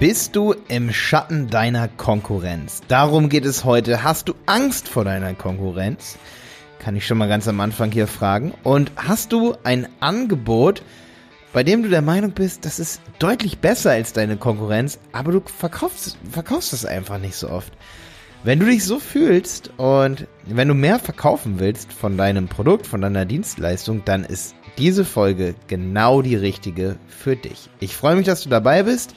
Bist du im Schatten deiner Konkurrenz? Darum geht es heute. Hast du Angst vor deiner Konkurrenz? Kann ich schon mal ganz am Anfang hier fragen. Und hast du ein Angebot, bei dem du der Meinung bist, das ist deutlich besser als deine Konkurrenz, aber du verkaufst, verkaufst es einfach nicht so oft? Wenn du dich so fühlst und wenn du mehr verkaufen willst von deinem Produkt, von deiner Dienstleistung, dann ist diese Folge genau die richtige für dich. Ich freue mich, dass du dabei bist.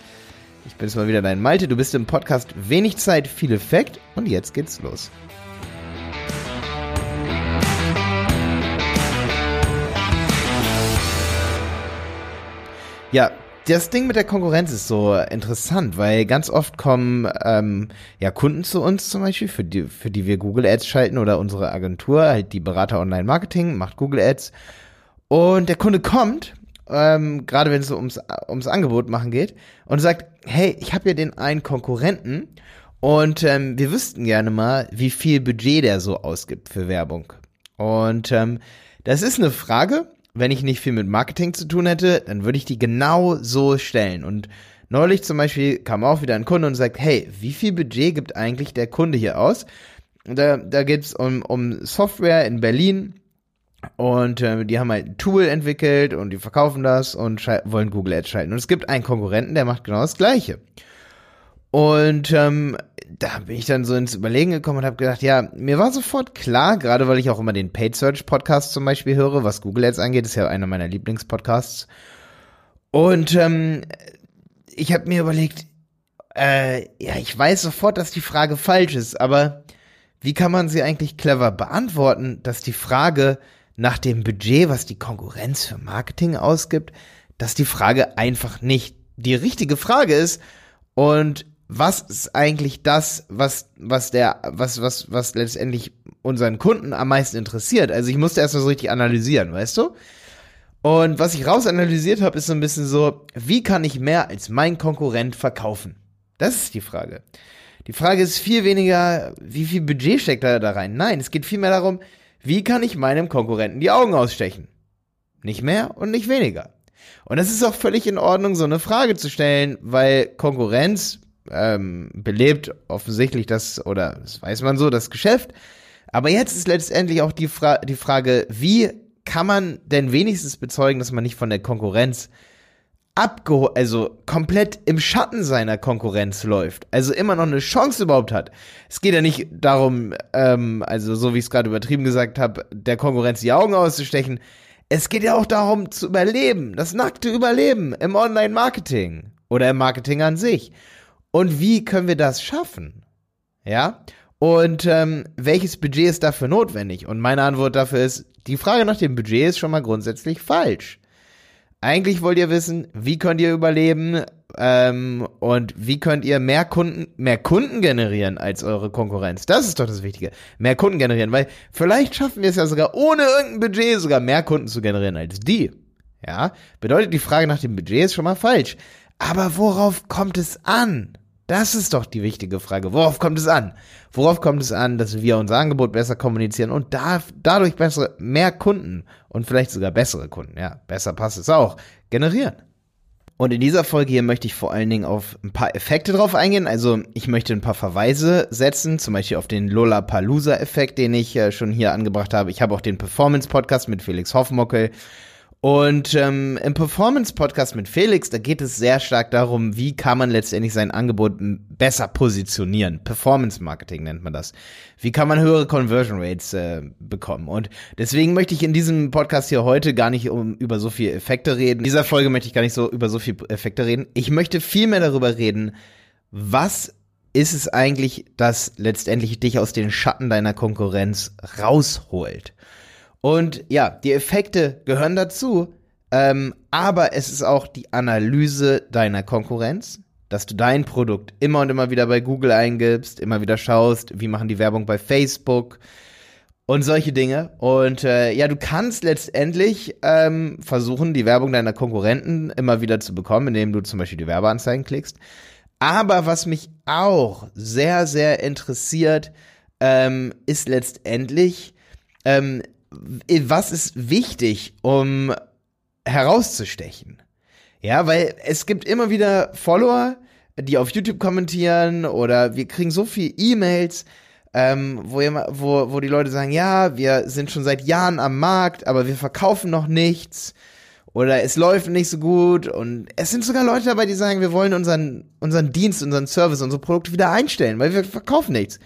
Ich bin jetzt mal wieder dein Malte. Du bist im Podcast Wenig Zeit, viel Effekt. Und jetzt geht's los. Ja, das Ding mit der Konkurrenz ist so interessant, weil ganz oft kommen ähm, ja Kunden zu uns zum Beispiel, für die, für die wir Google Ads schalten oder unsere Agentur, halt die Berater Online Marketing, macht Google Ads. Und der Kunde kommt ähm, gerade wenn es so ums, ums Angebot machen geht, und sagt, hey, ich habe ja den einen Konkurrenten und ähm, wir wüssten gerne mal, wie viel Budget der so ausgibt für Werbung. Und ähm, das ist eine Frage, wenn ich nicht viel mit Marketing zu tun hätte, dann würde ich die genau so stellen. Und neulich zum Beispiel kam auch wieder ein Kunde und sagt, hey, wie viel Budget gibt eigentlich der Kunde hier aus? Da, da geht's um, um Software in Berlin, und äh, die haben halt ein Tool entwickelt und die verkaufen das und wollen Google Ads schalten. Und es gibt einen Konkurrenten, der macht genau das Gleiche. Und ähm, da bin ich dann so ins Überlegen gekommen und habe gedacht, ja, mir war sofort klar, gerade weil ich auch immer den Paid Search Podcast zum Beispiel höre, was Google Ads angeht, ist ja einer meiner Lieblingspodcasts. Und ähm, ich habe mir überlegt, äh, ja, ich weiß sofort, dass die Frage falsch ist, aber wie kann man sie eigentlich clever beantworten, dass die Frage nach dem Budget, was die Konkurrenz für Marketing ausgibt, dass die Frage einfach nicht die richtige Frage ist und was ist eigentlich das, was, was der, was, was, was letztendlich unseren Kunden am meisten interessiert? Also ich musste erstmal so richtig analysieren, weißt du? Und was ich rausanalysiert habe, ist so ein bisschen so, wie kann ich mehr als mein Konkurrent verkaufen? Das ist die Frage. Die Frage ist viel weniger, wie viel Budget steckt da, da rein? Nein, es geht vielmehr darum, wie kann ich meinem Konkurrenten die Augen ausstechen? Nicht mehr und nicht weniger. Und es ist auch völlig in Ordnung, so eine Frage zu stellen, weil Konkurrenz ähm, belebt offensichtlich das, oder das weiß man so, das Geschäft. Aber jetzt ist letztendlich auch die, Fra die Frage, wie kann man denn wenigstens bezeugen, dass man nicht von der Konkurrenz abgeholt, also komplett im Schatten seiner Konkurrenz läuft, also immer noch eine Chance überhaupt hat. Es geht ja nicht darum, ähm, also so wie ich es gerade übertrieben gesagt habe, der Konkurrenz die Augen auszustechen. Es geht ja auch darum zu überleben, das nackte Überleben im Online-Marketing oder im Marketing an sich. Und wie können wir das schaffen? Ja? Und ähm, welches Budget ist dafür notwendig? Und meine Antwort dafür ist, die Frage nach dem Budget ist schon mal grundsätzlich falsch. Eigentlich wollt ihr wissen, wie könnt ihr überleben ähm, und wie könnt ihr mehr Kunden, mehr Kunden generieren als eure Konkurrenz. Das ist doch das Wichtige. Mehr Kunden generieren, weil vielleicht schaffen wir es ja sogar ohne irgendein Budget sogar mehr Kunden zu generieren als die. Ja, bedeutet die Frage nach dem Budget ist schon mal falsch. Aber worauf kommt es an? Das ist doch die wichtige Frage. Worauf kommt es an? Worauf kommt es an, dass wir unser Angebot besser kommunizieren und da, dadurch bessere, mehr Kunden und vielleicht sogar bessere Kunden, ja, besser passt es auch, generieren? Und in dieser Folge hier möchte ich vor allen Dingen auf ein paar Effekte drauf eingehen. Also ich möchte ein paar Verweise setzen, zum Beispiel auf den Lollapalooza-Effekt, den ich äh, schon hier angebracht habe. Ich habe auch den Performance-Podcast mit Felix Hoffmockel und ähm, im Performance-Podcast mit Felix, da geht es sehr stark darum, wie kann man letztendlich sein Angebot besser positionieren. Performance-Marketing nennt man das. Wie kann man höhere Conversion Rates äh, bekommen? Und deswegen möchte ich in diesem Podcast hier heute gar nicht um, über so viele Effekte reden. In dieser Folge möchte ich gar nicht so über so viele Effekte reden. Ich möchte viel mehr darüber reden, was ist es eigentlich, das letztendlich dich aus den Schatten deiner Konkurrenz rausholt. Und ja, die Effekte gehören dazu, ähm, aber es ist auch die Analyse deiner Konkurrenz, dass du dein Produkt immer und immer wieder bei Google eingibst, immer wieder schaust, wie machen die Werbung bei Facebook und solche Dinge. Und äh, ja, du kannst letztendlich ähm, versuchen, die Werbung deiner Konkurrenten immer wieder zu bekommen, indem du zum Beispiel die Werbeanzeigen klickst. Aber was mich auch sehr, sehr interessiert, ähm, ist letztendlich, ähm, was ist wichtig, um herauszustechen? Ja, weil es gibt immer wieder Follower, die auf YouTube kommentieren oder wir kriegen so viel E-Mails, ähm, wo, wo, wo die Leute sagen, ja, wir sind schon seit Jahren am Markt, aber wir verkaufen noch nichts oder es läuft nicht so gut und es sind sogar Leute dabei, die sagen, wir wollen unseren, unseren Dienst, unseren Service, unsere Produkte wieder einstellen, weil wir verkaufen nichts.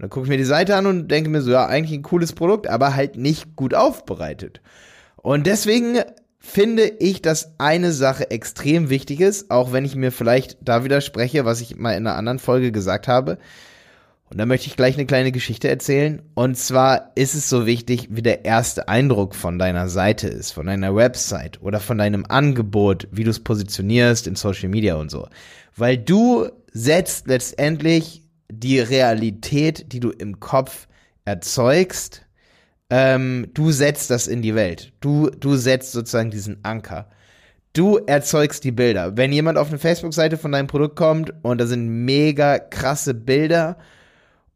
Und dann gucke ich mir die Seite an und denke mir so, ja, eigentlich ein cooles Produkt, aber halt nicht gut aufbereitet. Und deswegen finde ich, dass eine Sache extrem wichtig ist, auch wenn ich mir vielleicht da widerspreche, was ich mal in einer anderen Folge gesagt habe. Und da möchte ich gleich eine kleine Geschichte erzählen. Und zwar ist es so wichtig, wie der erste Eindruck von deiner Seite ist, von deiner Website oder von deinem Angebot, wie du es positionierst in Social Media und so. Weil du setzt letztendlich die Realität, die du im Kopf erzeugst, ähm, du setzt das in die Welt. Du, du setzt sozusagen diesen Anker. Du erzeugst die Bilder. Wenn jemand auf eine Facebook-Seite von deinem Produkt kommt und da sind mega krasse Bilder,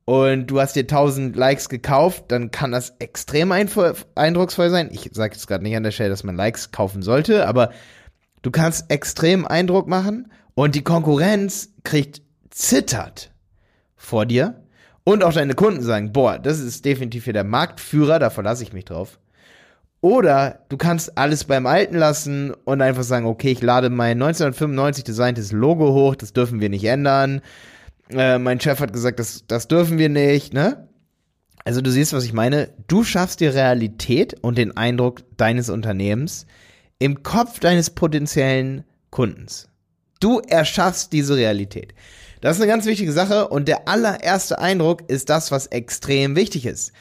und du hast dir 1000 Likes gekauft, dann kann das extrem eindrucksvoll sein. Ich sage jetzt gerade nicht an der Stelle, dass man Likes kaufen sollte, aber du kannst extrem Eindruck machen und die Konkurrenz kriegt zittert vor dir und auch deine Kunden sagen, boah, das ist definitiv hier der Marktführer, da verlasse ich mich drauf. Oder du kannst alles beim Alten lassen und einfach sagen, okay, ich lade mein 1995 designtes Logo hoch, das dürfen wir nicht ändern äh, mein Chef hat gesagt, das, das dürfen wir nicht, ne? Also du siehst, was ich meine. Du schaffst die Realität und den Eindruck deines Unternehmens im Kopf deines potenziellen Kundens. Du erschaffst diese Realität. Das ist eine ganz wichtige Sache und der allererste Eindruck ist das, was extrem wichtig ist.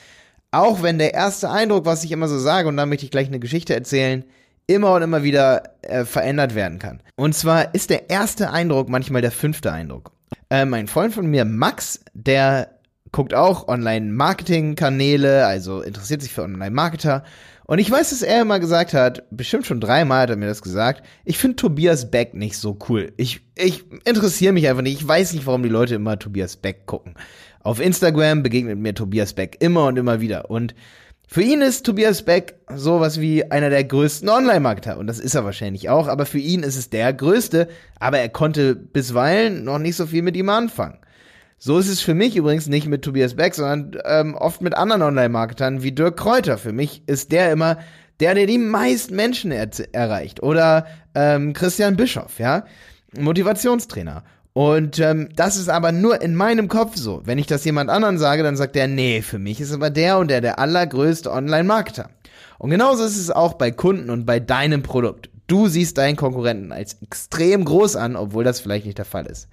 Auch wenn der erste Eindruck, was ich immer so sage, und da möchte ich gleich eine Geschichte erzählen, immer und immer wieder äh, verändert werden kann. Und zwar ist der erste Eindruck manchmal der fünfte Eindruck. Äh, mein Freund von mir, Max, der guckt auch Online-Marketing-Kanäle, also interessiert sich für Online-Marketer. Und ich weiß, dass er immer gesagt hat, bestimmt schon dreimal hat er mir das gesagt, ich finde Tobias Beck nicht so cool. Ich, ich interessiere mich einfach nicht. Ich weiß nicht, warum die Leute immer Tobias Beck gucken. Auf Instagram begegnet mir Tobias Beck immer und immer wieder. Und für ihn ist Tobias Beck sowas wie einer der größten Online-Marketer. Und das ist er wahrscheinlich auch. Aber für ihn ist es der größte. Aber er konnte bisweilen noch nicht so viel mit ihm anfangen. So ist es für mich übrigens nicht mit Tobias Beck, sondern ähm, oft mit anderen Online-Marketern wie Dirk Kräuter. Für mich ist der immer der, der die meisten Menschen er erreicht. Oder ähm, Christian Bischoff, ja, Motivationstrainer. Und ähm, das ist aber nur in meinem Kopf so. Wenn ich das jemand anderen sage, dann sagt der, nee, für mich ist aber der und der der allergrößte Online-Marketer. Und genauso ist es auch bei Kunden und bei deinem Produkt. Du siehst deinen Konkurrenten als extrem groß an, obwohl das vielleicht nicht der Fall ist.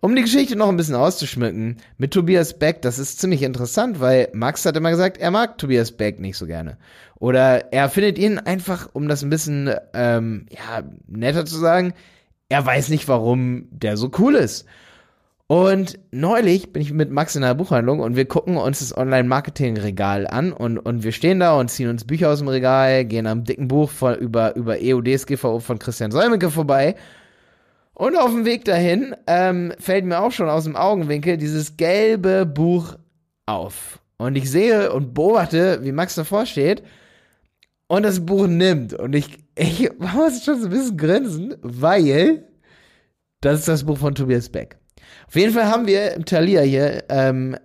Um die Geschichte noch ein bisschen auszuschmücken, mit Tobias Beck, das ist ziemlich interessant, weil Max hat immer gesagt, er mag Tobias Beck nicht so gerne. Oder er findet ihn einfach, um das ein bisschen ähm, ja, netter zu sagen, er weiß nicht, warum der so cool ist. Und neulich bin ich mit Max in der Buchhandlung und wir gucken uns das Online-Marketing-Regal an und, und wir stehen da und ziehen uns Bücher aus dem Regal, gehen am dicken Buch von, über, über EUDSGVO von Christian Solmecke vorbei. Und auf dem Weg dahin ähm, fällt mir auch schon aus dem Augenwinkel dieses gelbe Buch auf. Und ich sehe und beobachte, wie Max davor steht und das Buch nimmt. Und ich, ich muss schon so ein bisschen grinsen, weil das ist das Buch von Tobias Beck. Auf jeden Fall haben wir im Thalia hier ähm,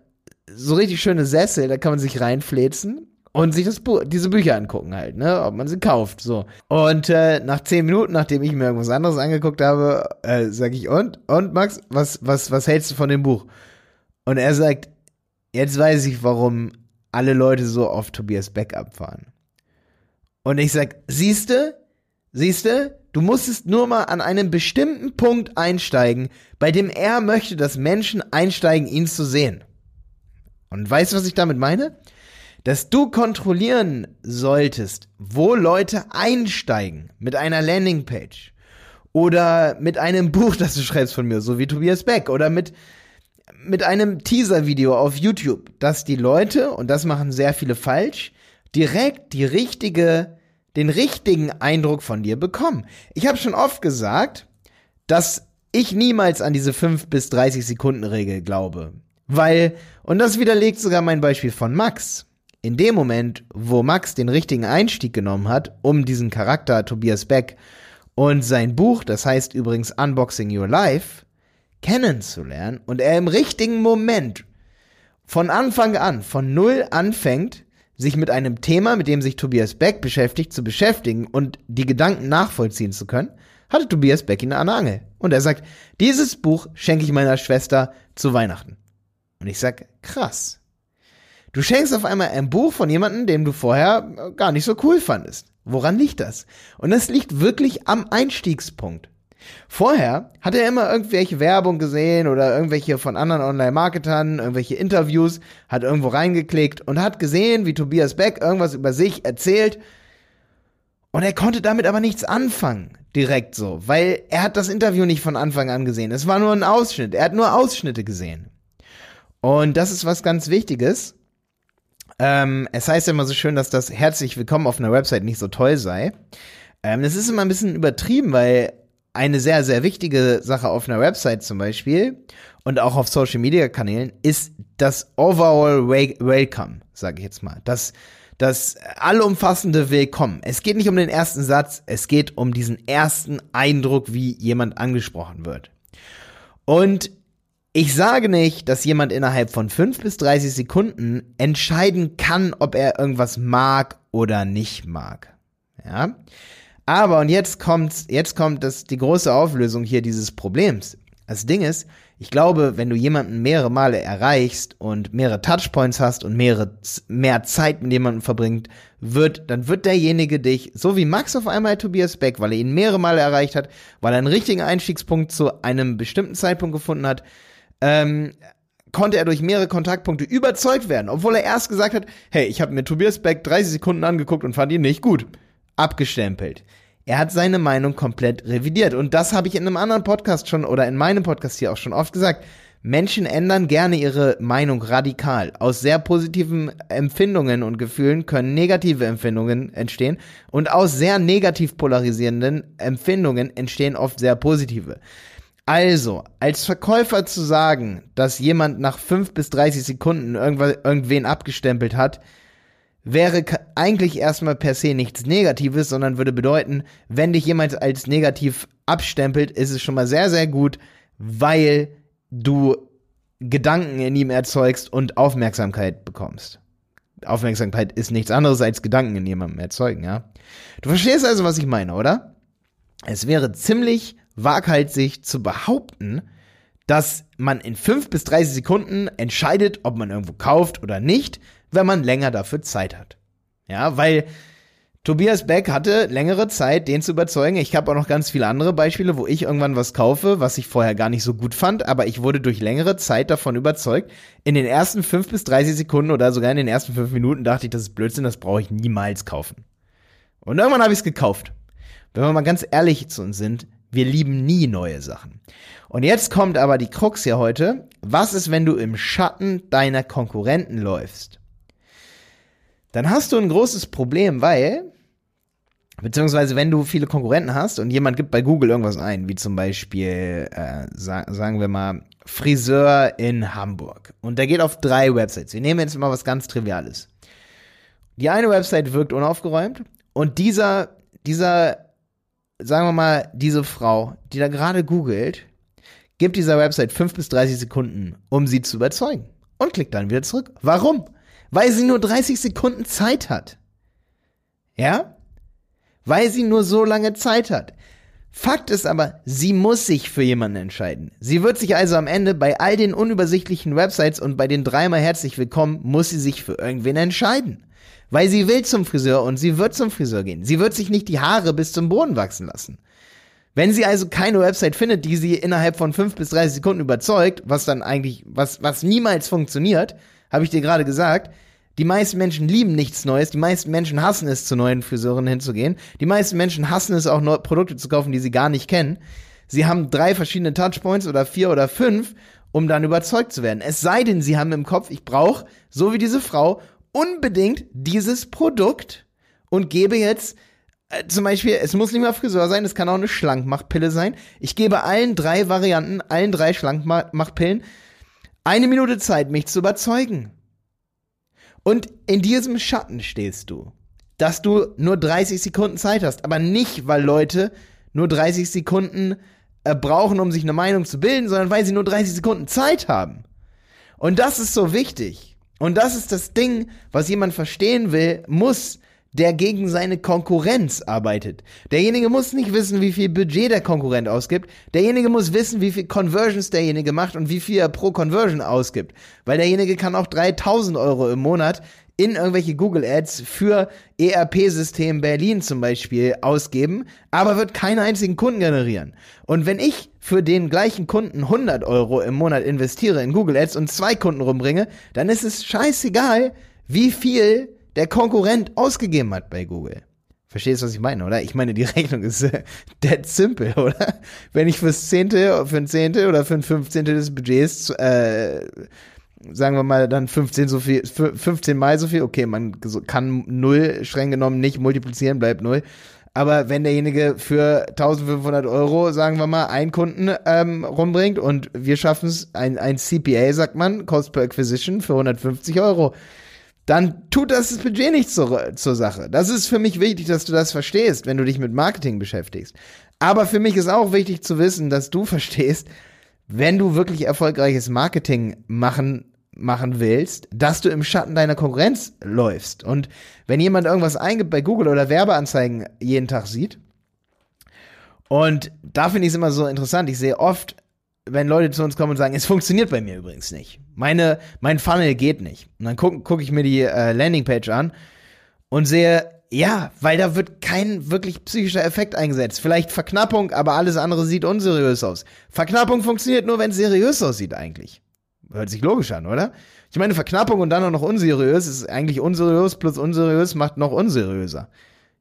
so richtig schöne Sessel, da kann man sich reinfläzen und sich das Buch, diese Bücher angucken halt, ne, ob man sie kauft, so. Und äh, nach zehn Minuten, nachdem ich mir irgendwas anderes angeguckt habe, äh, sag ich und und Max, was was was hältst du von dem Buch? Und er sagt, jetzt weiß ich, warum alle Leute so auf Tobias Beck abfahren. Und ich sag, siehste, siehste, du musstest nur mal an einem bestimmten Punkt einsteigen, bei dem er möchte, dass Menschen einsteigen, ihn zu sehen. Und weißt du, was ich damit meine? Dass du kontrollieren solltest, wo Leute einsteigen mit einer Landingpage oder mit einem Buch, das du schreibst von mir, so wie Tobias Beck oder mit mit einem Teaser-Video auf YouTube, dass die Leute, und das machen sehr viele falsch, direkt die richtige, den richtigen Eindruck von dir bekommen. Ich habe schon oft gesagt, dass ich niemals an diese 5 bis 30 Sekunden Regel glaube. Weil, und das widerlegt sogar mein Beispiel von Max. In dem Moment, wo Max den richtigen Einstieg genommen hat, um diesen Charakter Tobias Beck und sein Buch, das heißt übrigens Unboxing Your Life, kennenzulernen und er im richtigen Moment von Anfang an, von null anfängt, sich mit einem Thema, mit dem sich Tobias Beck beschäftigt, zu beschäftigen und die Gedanken nachvollziehen zu können, hatte Tobias Beck ihn an der Angel. Und er sagt, dieses Buch schenke ich meiner Schwester zu Weihnachten. Und ich sag, krass. Du schenkst auf einmal ein Buch von jemandem, den du vorher gar nicht so cool fandest. Woran liegt das? Und das liegt wirklich am Einstiegspunkt. Vorher hat er immer irgendwelche Werbung gesehen oder irgendwelche von anderen Online-Marketern, irgendwelche Interviews, hat irgendwo reingeklickt und hat gesehen, wie Tobias Beck irgendwas über sich erzählt. Und er konnte damit aber nichts anfangen, direkt so, weil er hat das Interview nicht von Anfang an gesehen. Es war nur ein Ausschnitt. Er hat nur Ausschnitte gesehen. Und das ist was ganz Wichtiges. Ähm, es heißt ja immer so schön, dass das herzlich willkommen auf einer Website nicht so toll sei. Ähm, das ist immer ein bisschen übertrieben, weil eine sehr, sehr wichtige Sache auf einer Website zum Beispiel und auch auf Social Media Kanälen ist das Overall Welcome, sage ich jetzt mal. Das, das allumfassende Willkommen. Es geht nicht um den ersten Satz, es geht um diesen ersten Eindruck, wie jemand angesprochen wird. Und ich sage nicht, dass jemand innerhalb von 5 bis 30 Sekunden entscheiden kann, ob er irgendwas mag oder nicht mag. Ja. Aber, und jetzt kommt, jetzt kommt das, die große Auflösung hier dieses Problems. Das Ding ist, ich glaube, wenn du jemanden mehrere Male erreichst und mehrere Touchpoints hast und mehrere, mehr Zeit mit jemandem verbringt, wird, dann wird derjenige dich, so wie Max auf einmal Tobias Beck, weil er ihn mehrere Male erreicht hat, weil er einen richtigen Einstiegspunkt zu einem bestimmten Zeitpunkt gefunden hat, ähm, konnte er durch mehrere Kontaktpunkte überzeugt werden, obwohl er erst gesagt hat, hey, ich habe mir Tobias Beck 30 Sekunden angeguckt und fand ihn nicht gut abgestempelt. Er hat seine Meinung komplett revidiert. Und das habe ich in einem anderen Podcast schon oder in meinem Podcast hier auch schon oft gesagt. Menschen ändern gerne ihre Meinung radikal. Aus sehr positiven Empfindungen und Gefühlen können negative Empfindungen entstehen und aus sehr negativ polarisierenden Empfindungen entstehen oft sehr positive. Also, als Verkäufer zu sagen, dass jemand nach fünf bis 30 Sekunden irgendwen abgestempelt hat, wäre eigentlich erstmal per se nichts Negatives, sondern würde bedeuten, wenn dich jemand als negativ abstempelt, ist es schon mal sehr, sehr gut, weil du Gedanken in ihm erzeugst und Aufmerksamkeit bekommst. Aufmerksamkeit ist nichts anderes als Gedanken in jemandem erzeugen, ja. Du verstehst also, was ich meine, oder? Es wäre ziemlich waghalsig zu behaupten, dass man in fünf bis 30 Sekunden entscheidet, ob man irgendwo kauft oder nicht, wenn man länger dafür Zeit hat. Ja, weil Tobias Beck hatte längere Zeit, den zu überzeugen. Ich habe auch noch ganz viele andere Beispiele, wo ich irgendwann was kaufe, was ich vorher gar nicht so gut fand, aber ich wurde durch längere Zeit davon überzeugt. In den ersten fünf bis 30 Sekunden oder sogar in den ersten fünf Minuten dachte ich, das ist Blödsinn, das brauche ich niemals kaufen. Und irgendwann habe ich es gekauft. Wenn wir mal ganz ehrlich zu uns sind, wir lieben nie neue Sachen. Und jetzt kommt aber die Krux hier heute. Was ist, wenn du im Schatten deiner Konkurrenten läufst? dann hast du ein großes Problem, weil, beziehungsweise wenn du viele Konkurrenten hast und jemand gibt bei Google irgendwas ein, wie zum Beispiel, äh, sa sagen wir mal, Friseur in Hamburg. Und der geht auf drei Websites. Wir nehmen jetzt mal was ganz Triviales. Die eine Website wirkt unaufgeräumt und dieser, dieser, sagen wir mal, diese Frau, die da gerade googelt, gibt dieser Website fünf bis 30 Sekunden, um sie zu überzeugen. Und klickt dann wieder zurück. Warum? weil sie nur 30 Sekunden Zeit hat. Ja? Weil sie nur so lange Zeit hat. Fakt ist aber, sie muss sich für jemanden entscheiden. Sie wird sich also am Ende bei all den unübersichtlichen Websites und bei den dreimal herzlich willkommen, muss sie sich für irgendwen entscheiden. Weil sie will zum Friseur und sie wird zum Friseur gehen. Sie wird sich nicht die Haare bis zum Boden wachsen lassen. Wenn sie also keine Website findet, die sie innerhalb von 5 bis 30 Sekunden überzeugt, was dann eigentlich, was, was niemals funktioniert, habe ich dir gerade gesagt, die meisten Menschen lieben nichts Neues. Die meisten Menschen hassen es, zu neuen Friseuren hinzugehen. Die meisten Menschen hassen es auch, neue Produkte zu kaufen, die sie gar nicht kennen. Sie haben drei verschiedene Touchpoints oder vier oder fünf, um dann überzeugt zu werden. Es sei denn, sie haben im Kopf, ich brauche, so wie diese Frau, unbedingt dieses Produkt und gebe jetzt äh, zum Beispiel, es muss nicht mal Friseur sein, es kann auch eine Schlankmachpille sein. Ich gebe allen drei Varianten, allen drei Schlankmachpillen eine Minute Zeit, mich zu überzeugen. Und in diesem Schatten stehst du, dass du nur 30 Sekunden Zeit hast, aber nicht, weil Leute nur 30 Sekunden äh, brauchen, um sich eine Meinung zu bilden, sondern weil sie nur 30 Sekunden Zeit haben. Und das ist so wichtig. Und das ist das Ding, was jemand verstehen will, muss, der gegen seine Konkurrenz arbeitet. Derjenige muss nicht wissen, wie viel Budget der Konkurrent ausgibt. Derjenige muss wissen, wie viel Conversions derjenige macht und wie viel er pro Conversion ausgibt. Weil derjenige kann auch 3000 Euro im Monat in irgendwelche Google Ads für ERP-System Berlin zum Beispiel ausgeben, aber wird keinen einzigen Kunden generieren. Und wenn ich für den gleichen Kunden 100 Euro im Monat investiere in Google Ads und zwei Kunden rumbringe, dann ist es scheißegal, wie viel der Konkurrent ausgegeben hat bei Google. Verstehst du, was ich meine, oder? Ich meine, die Rechnung ist dead simple, oder? Wenn ich fürs Zehnte, für ein Zehnte oder für ein Fünfzehnte des Budgets, äh, sagen wir mal dann 15 so viel, 15 mal so viel, okay, man kann null streng genommen nicht multiplizieren, bleibt null. Aber wenn derjenige für 1500 Euro, sagen wir mal, einen Kunden ähm, rumbringt und wir schaffen es, ein, ein CPA, sagt man, Cost per Acquisition für 150 Euro, dann tut das das Budget nicht zur, zur Sache. Das ist für mich wichtig, dass du das verstehst, wenn du dich mit Marketing beschäftigst. Aber für mich ist auch wichtig zu wissen, dass du verstehst, wenn du wirklich erfolgreiches Marketing machen machen willst, dass du im Schatten deiner Konkurrenz läufst. Und wenn jemand irgendwas eingibt bei Google oder Werbeanzeigen jeden Tag sieht, und da finde ich es immer so interessant, ich sehe oft wenn Leute zu uns kommen und sagen, es funktioniert bei mir übrigens nicht. Meine, mein Funnel geht nicht. Und dann gucke guck ich mir die äh, Landingpage an und sehe, ja, weil da wird kein wirklich psychischer Effekt eingesetzt. Vielleicht Verknappung, aber alles andere sieht unseriös aus. Verknappung funktioniert nur, wenn es seriös aussieht eigentlich. Hört sich logisch an, oder? Ich meine, Verknappung und dann auch noch unseriös ist eigentlich unseriös plus unseriös macht noch unseriöser.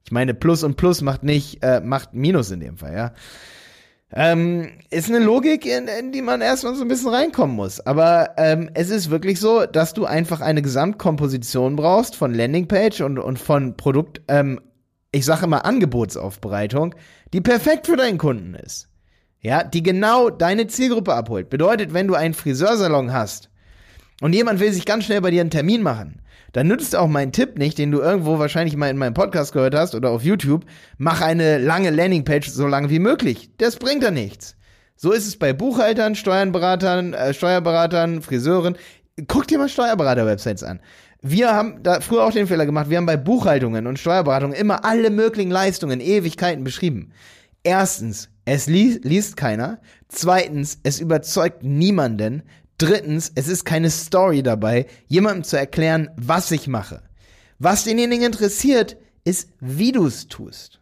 Ich meine, Plus und Plus macht nicht, äh, macht Minus in dem Fall, ja. Ähm, ist eine Logik, in, in die man erstmal so ein bisschen reinkommen muss. Aber ähm, es ist wirklich so, dass du einfach eine Gesamtkomposition brauchst von Landingpage und, und von Produkt, ähm, ich sage immer Angebotsaufbereitung, die perfekt für deinen Kunden ist. Ja, die genau deine Zielgruppe abholt. Bedeutet, wenn du einen Friseursalon hast und jemand will sich ganz schnell bei dir einen Termin machen, dann nützt auch mein Tipp nicht, den du irgendwo wahrscheinlich mal in meinem Podcast gehört hast oder auf YouTube. Mach eine lange Landingpage so lang wie möglich. Das bringt da nichts. So ist es bei Buchhaltern, Steuerberatern, äh, Steuerberatern, Friseuren. Guck dir mal Steuerberater-Websites an. Wir haben da früher auch den Fehler gemacht. Wir haben bei Buchhaltungen und Steuerberatungen immer alle möglichen Leistungen, Ewigkeiten beschrieben. Erstens, es li liest keiner. Zweitens, es überzeugt niemanden. Drittens, es ist keine Story dabei, jemandem zu erklären, was ich mache. Was denjenigen interessiert, ist, wie du es tust.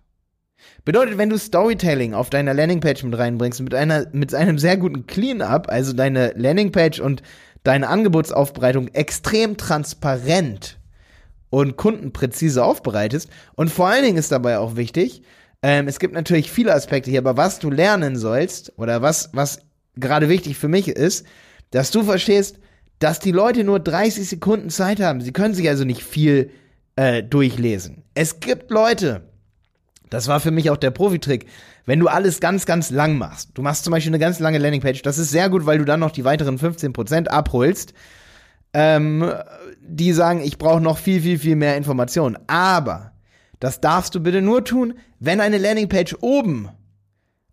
Bedeutet, wenn du Storytelling auf deiner Landingpage mit reinbringst, mit einer, mit einem sehr guten Cleanup, also deine Landingpage und deine Angebotsaufbereitung extrem transparent und kundenpräzise aufbereitest. Und vor allen Dingen ist dabei auch wichtig, ähm, es gibt natürlich viele Aspekte hier, aber was du lernen sollst oder was, was gerade wichtig für mich ist, dass du verstehst, dass die Leute nur 30 Sekunden Zeit haben. Sie können sich also nicht viel äh, durchlesen. Es gibt Leute, das war für mich auch der Profitrick, wenn du alles ganz, ganz lang machst. Du machst zum Beispiel eine ganz lange Landingpage. Das ist sehr gut, weil du dann noch die weiteren 15% abholst. Ähm, die sagen, ich brauche noch viel, viel, viel mehr Informationen. Aber das darfst du bitte nur tun, wenn eine Landingpage oben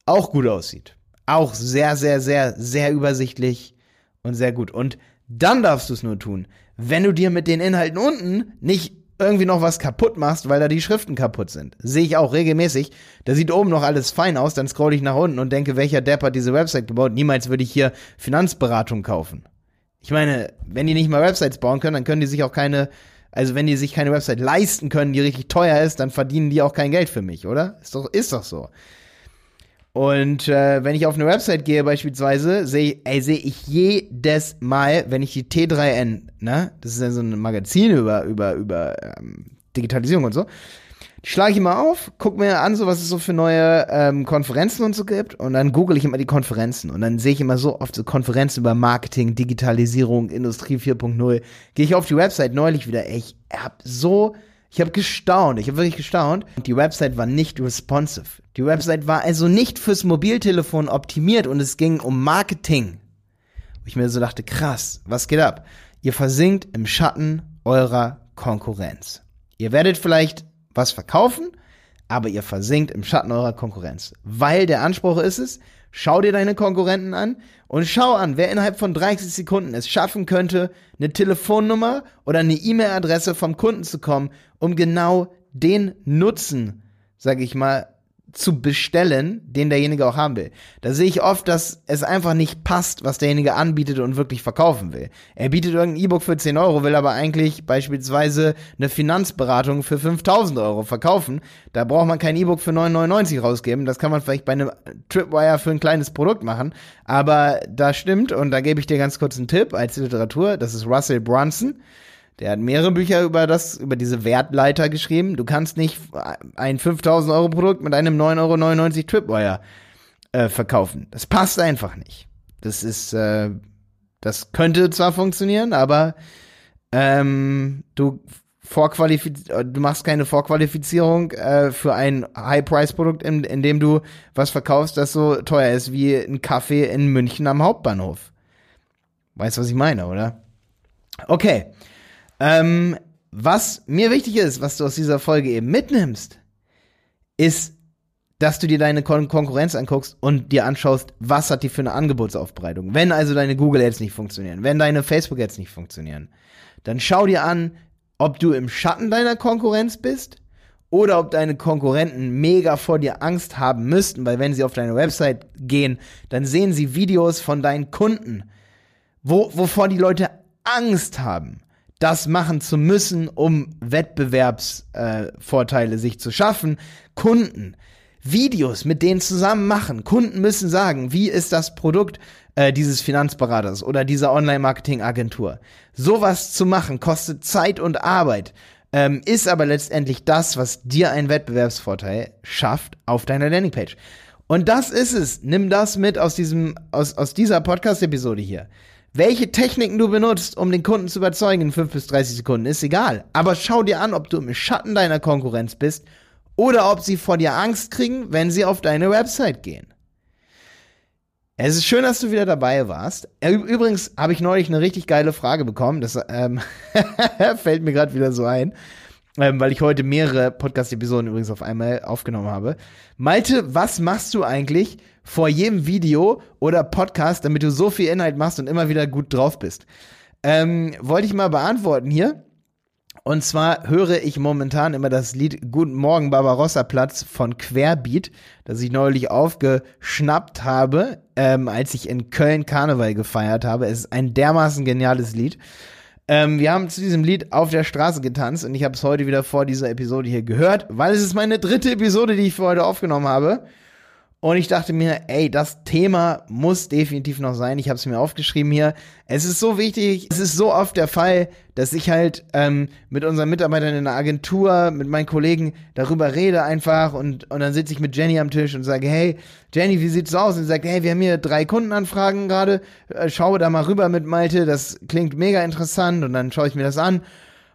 auch gut aussieht. Auch sehr, sehr, sehr, sehr übersichtlich und sehr gut. Und dann darfst du es nur tun, wenn du dir mit den Inhalten unten nicht irgendwie noch was kaputt machst, weil da die Schriften kaputt sind. Sehe ich auch regelmäßig. Da sieht oben noch alles fein aus, dann scroll ich nach unten und denke, welcher Depp hat diese Website gebaut? Niemals würde ich hier Finanzberatung kaufen. Ich meine, wenn die nicht mal Websites bauen können, dann können die sich auch keine, also wenn die sich keine Website leisten können, die richtig teuer ist, dann verdienen die auch kein Geld für mich, oder? Ist doch, ist doch so. Und äh, wenn ich auf eine Website gehe beispielsweise, sehe seh ich jedes Mal, wenn ich die T3N, ne, das ist ja so ein Magazin über, über, über ähm, Digitalisierung und so, schlage ich immer auf, gucke mir an, so was es so für neue ähm, Konferenzen und so gibt und dann google ich immer die Konferenzen und dann sehe ich immer so oft so Konferenzen über Marketing, Digitalisierung, Industrie 4.0. Gehe ich auf die Website neulich wieder, ey, ich hab so ich habe gestaunt, ich habe wirklich gestaunt. Die Website war nicht responsive. Die Website war also nicht fürs Mobiltelefon optimiert und es ging um Marketing. Wo ich mir so dachte, krass, was geht ab? Ihr versinkt im Schatten eurer Konkurrenz. Ihr werdet vielleicht was verkaufen, aber ihr versinkt im Schatten eurer Konkurrenz. Weil der Anspruch ist es, Schau dir deine Konkurrenten an und schau an, wer innerhalb von 30 Sekunden es schaffen könnte, eine Telefonnummer oder eine E-Mail-Adresse vom Kunden zu kommen, um genau den Nutzen, sag ich mal, zu bestellen, den derjenige auch haben will. Da sehe ich oft, dass es einfach nicht passt, was derjenige anbietet und wirklich verkaufen will. Er bietet irgendein E-Book für 10 Euro, will aber eigentlich beispielsweise eine Finanzberatung für 5000 Euro verkaufen. Da braucht man kein E-Book für 9,99 rausgeben. Das kann man vielleicht bei einem Tripwire für ein kleines Produkt machen. Aber da stimmt, und da gebe ich dir ganz kurz einen Tipp als Literatur, das ist Russell Brunson. Der hat mehrere Bücher über das, über diese Wertleiter geschrieben. Du kannst nicht ein 5000 Euro Produkt mit einem 9,99 Euro Tripwire äh, verkaufen. Das passt einfach nicht. Das ist, äh, das könnte zwar funktionieren, aber ähm, du du machst keine Vorqualifizierung äh, für ein High-Price-Produkt, in, in dem du was verkaufst, das so teuer ist wie ein Kaffee in München am Hauptbahnhof. Weißt, was ich meine, oder? Okay. Ähm, was mir wichtig ist, was du aus dieser Folge eben mitnimmst, ist, dass du dir deine Kon Konkurrenz anguckst und dir anschaust, was hat die für eine Angebotsaufbereitung. Wenn also deine Google Ads nicht funktionieren, wenn deine Facebook Ads nicht funktionieren, dann schau dir an, ob du im Schatten deiner Konkurrenz bist oder ob deine Konkurrenten mega vor dir Angst haben müssten, weil wenn sie auf deine Website gehen, dann sehen sie Videos von deinen Kunden, wo, wovor die Leute Angst haben das machen zu müssen, um Wettbewerbsvorteile äh, sich zu schaffen. Kunden, Videos mit denen zusammen machen. Kunden müssen sagen, wie ist das Produkt äh, dieses Finanzberaters oder dieser Online-Marketing-Agentur. Sowas zu machen kostet Zeit und Arbeit, ähm, ist aber letztendlich das, was dir einen Wettbewerbsvorteil schafft auf deiner Landingpage. Und das ist es. Nimm das mit aus diesem, aus, aus dieser Podcast-Episode hier. Welche Techniken du benutzt, um den Kunden zu überzeugen in 5 bis 30 Sekunden, ist egal. Aber schau dir an, ob du im Schatten deiner Konkurrenz bist oder ob sie vor dir Angst kriegen, wenn sie auf deine Website gehen. Es ist schön, dass du wieder dabei warst. Übrigens habe ich neulich eine richtig geile Frage bekommen. Das ähm, fällt mir gerade wieder so ein ähm, weil ich heute mehrere Podcast-Episoden übrigens auf einmal aufgenommen habe. Malte, was machst du eigentlich vor jedem Video oder Podcast, damit du so viel Inhalt machst und immer wieder gut drauf bist? Ähm, wollte ich mal beantworten hier. Und zwar höre ich momentan immer das Lied Guten Morgen Barbarossa Platz von Querbeat, das ich neulich aufgeschnappt habe, ähm, als ich in Köln Karneval gefeiert habe. Es ist ein dermaßen geniales Lied. Ähm, wir haben zu diesem Lied auf der Straße getanzt und ich habe es heute wieder vor dieser Episode hier gehört, weil es ist meine dritte Episode, die ich für heute aufgenommen habe. Und ich dachte mir, ey, das Thema muss definitiv noch sein. Ich habe es mir aufgeschrieben hier. Es ist so wichtig, es ist so oft der Fall, dass ich halt ähm, mit unseren Mitarbeitern in der Agentur, mit meinen Kollegen darüber rede einfach und, und dann sitze ich mit Jenny am Tisch und sage, hey, Jenny, wie sieht's aus? Und sie sagt, hey, wir haben hier drei Kundenanfragen gerade, äh, schau da mal rüber mit Malte, das klingt mega interessant und dann schaue ich mir das an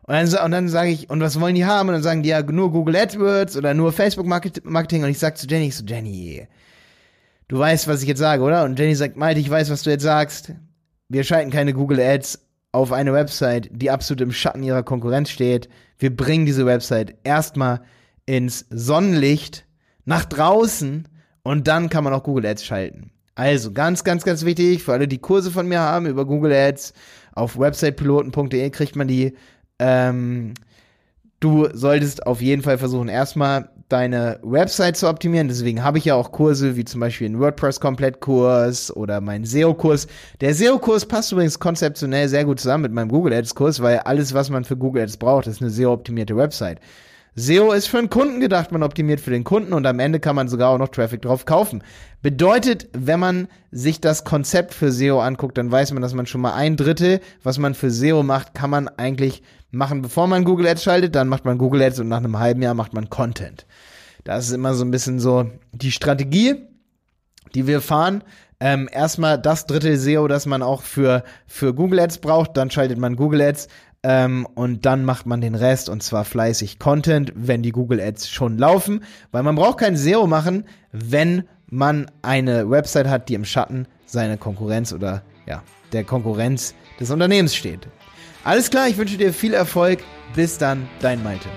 und dann, und dann sage ich, und was wollen die haben? Und dann sagen die ja nur Google AdWords oder nur Facebook Marketing. Und ich sag zu Jenny, ich so, Jenny, du weißt, was ich jetzt sage, oder? Und Jenny sagt, Malte, ich weiß, was du jetzt sagst. Wir schalten keine Google Ads auf eine Website, die absolut im Schatten ihrer Konkurrenz steht. Wir bringen diese Website erstmal ins Sonnenlicht, nach draußen und dann kann man auch Google Ads schalten. Also ganz, ganz, ganz wichtig für alle, die Kurse von mir haben über Google Ads. Auf websitepiloten.de kriegt man die ähm, du solltest auf jeden Fall versuchen, erstmal deine Website zu optimieren. Deswegen habe ich ja auch Kurse wie zum Beispiel einen WordPress-Komplettkurs oder meinen SEO-Kurs. Der SEO-Kurs passt übrigens konzeptionell sehr gut zusammen mit meinem Google Ads-Kurs, weil alles, was man für Google Ads braucht, ist eine SEO-optimierte Website. SEO ist für den Kunden gedacht, man optimiert für den Kunden und am Ende kann man sogar auch noch Traffic drauf kaufen. Bedeutet, wenn man sich das Konzept für SEO anguckt, dann weiß man, dass man schon mal ein Drittel, was man für SEO macht, kann man eigentlich machen, bevor man Google Ads schaltet, dann macht man Google Ads und nach einem halben Jahr macht man Content. Das ist immer so ein bisschen so die Strategie, die wir fahren. Ähm, erstmal das Drittel SEO, das man auch für, für Google Ads braucht, dann schaltet man Google Ads ähm, und dann macht man den Rest und zwar fleißig Content, wenn die Google Ads schon laufen, weil man braucht kein SEO machen, wenn man eine Website hat, die im Schatten seiner Konkurrenz oder ja, der Konkurrenz des Unternehmens steht. Alles klar, ich wünsche dir viel Erfolg. Bis dann, dein Malte.